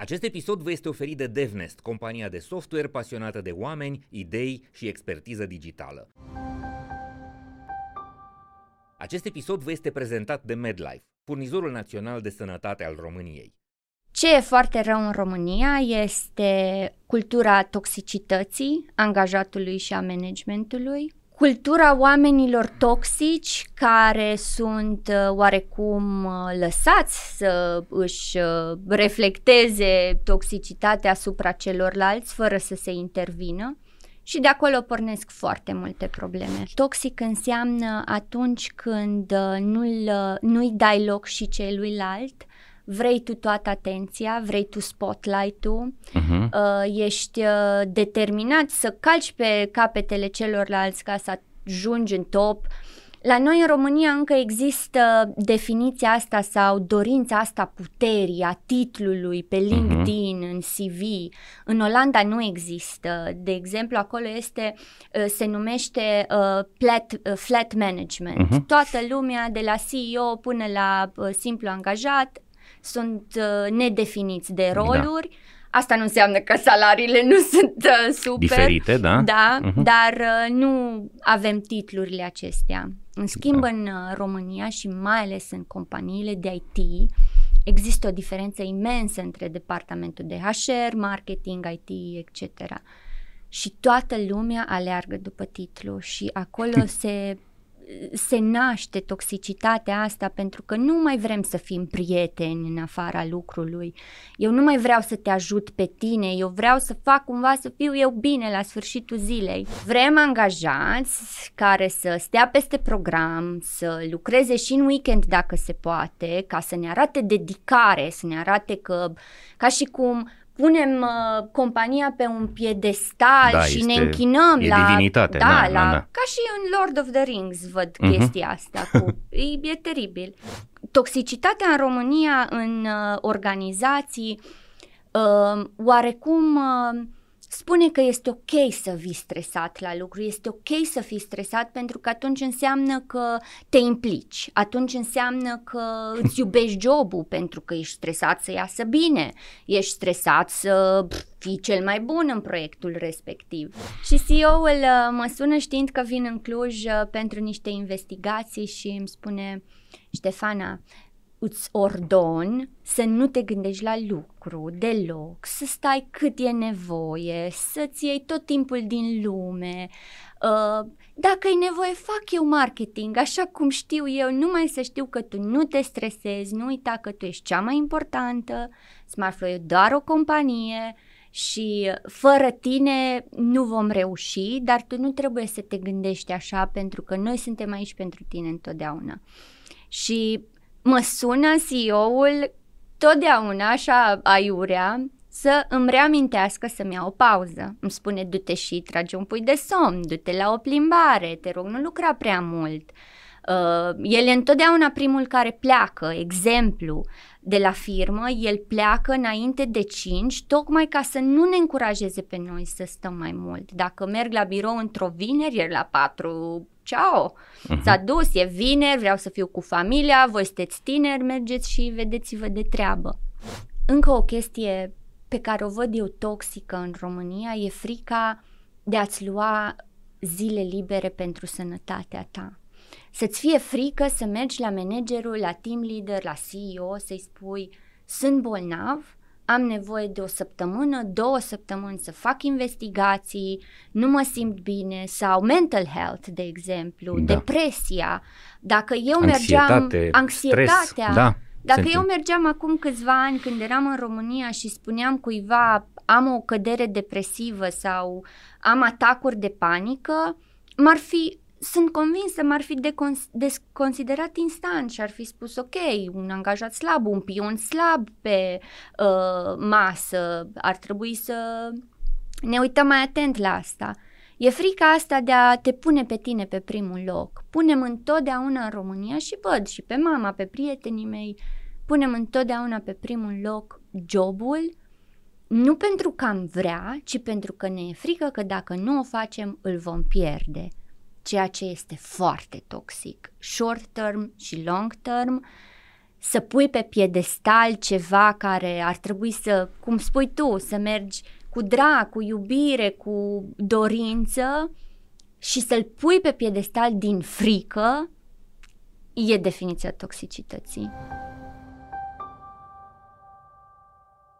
Acest episod vă este oferit de DevNest, compania de software pasionată de oameni, idei și expertiză digitală. Acest episod vă este prezentat de MedLife, furnizorul național de sănătate al României. Ce e foarte rău în România este cultura toxicității angajatului și a managementului, cultura oamenilor toxici care sunt uh, oarecum uh, lăsați să își uh, reflecteze toxicitatea asupra celorlalți fără să se intervină. Și de acolo pornesc foarte multe probleme. Toxic înseamnă atunci când nu-l, nu-i dai loc și celuilalt, vrei tu toată atenția, vrei tu spotlight-ul, uh-huh. uh, ești uh, determinat să calci pe capetele celorlalți ca să ajungi în top. La noi în România încă există definiția asta sau dorința asta puterii, a titlului pe mhm. LinkedIn, uh-huh. în CV. În Olanda nu există. De exemplu, acolo este, uh, se numește uh, flat, uh, flat management. Uh-huh. Toată lumea, de la CEO până la uh, simplu angajat, sunt uh, nedefiniți de da. roluri. Da. Asta nu înseamnă că salariile nu sunt uh, super. Diferite, da? Da, uh-huh. dar uh, nu avem titlurile acestea. În schimb, da. în uh, România și mai ales în companiile de IT, există o diferență imensă între departamentul de HR, marketing, IT, etc. Și toată lumea aleargă după titlu și acolo se se naște toxicitatea asta pentru că nu mai vrem să fim prieteni în afara lucrului. Eu nu mai vreau să te ajut pe tine, eu vreau să fac cumva să fiu eu bine la sfârșitul zilei. Vrem angajați care să stea peste program, să lucreze și în weekend dacă se poate, ca să ne arate dedicare, să ne arate că ca și cum punem uh, compania pe un piedestal da, și ne închinăm e la divinitate, da, da, la, da, da. ca și în Lord of the Rings văd uh-huh. chestia asta cu e, e teribil. Toxicitatea în România în uh, organizații uh, oarecum uh, spune că este ok să vii stresat la lucru, este ok să fii stresat pentru că atunci înseamnă că te implici, atunci înseamnă că îți iubești jobul pentru că ești stresat să iasă bine, ești stresat să fii cel mai bun în proiectul respectiv. Și CEO-ul uh, mă sună știind că vin în Cluj uh, pentru niște investigații și îmi spune Ștefana, îți ordon să nu te gândești la lucru deloc, să stai cât e nevoie, să-ți iei tot timpul din lume. Uh, dacă e nevoie, fac eu marketing, așa cum știu eu, numai să știu că tu nu te stresezi, nu uita că tu ești cea mai importantă, Smartflow e doar o companie și fără tine nu vom reuși, dar tu nu trebuie să te gândești așa pentru că noi suntem aici pentru tine întotdeauna. Și mă sună CEO-ul totdeauna așa aiurea să îmi reamintească să-mi iau o pauză. Îmi spune du-te și trage un pui de somn, du-te la o plimbare, te rog nu lucra prea mult. Uh, el e întotdeauna primul care pleacă, exemplu, de la firmă, el pleacă înainte de 5, tocmai ca să nu ne încurajeze pe noi să stăm mai mult. Dacă merg la birou într-o vineri, el la 4 ciao, uh-huh. s-a dus, e vineri, vreau să fiu cu familia, voi sunteți tineri, mergeți și vedeți-vă de treabă. Încă o chestie pe care o văd eu toxică în România e frica de a-ți lua zile libere pentru sănătatea ta. Să-ți fie frică să mergi la managerul, la team leader, la CEO, să-i spui sunt bolnav, am nevoie de o săptămână, două săptămâni să fac investigații, nu mă simt bine sau mental health, de exemplu, da. depresia. Dacă eu Anxietate, mergeam, anxietatea, stres, da, dacă eu mergeam acum câțiva ani când eram în România și spuneam cuiva am o cădere depresivă sau am atacuri de panică, m-ar fi sunt convinsă m-ar fi desconsiderat instant și ar fi spus ok, un angajat slab, un pion slab pe uh, masă, ar trebui să ne uităm mai atent la asta. E frica asta de a te pune pe tine pe primul loc. Punem întotdeauna în România și văd și pe mama, pe prietenii mei, punem întotdeauna pe primul loc jobul, nu pentru că am vrea, ci pentru că ne e frică că dacă nu o facem, îl vom pierde ceea ce este foarte toxic, short term și long term. să pui pe piedestal ceva care ar trebui să, cum spui tu, să mergi cu drag, cu iubire, cu dorință și să-l pui pe piedestal din frică, e definiția toxicității.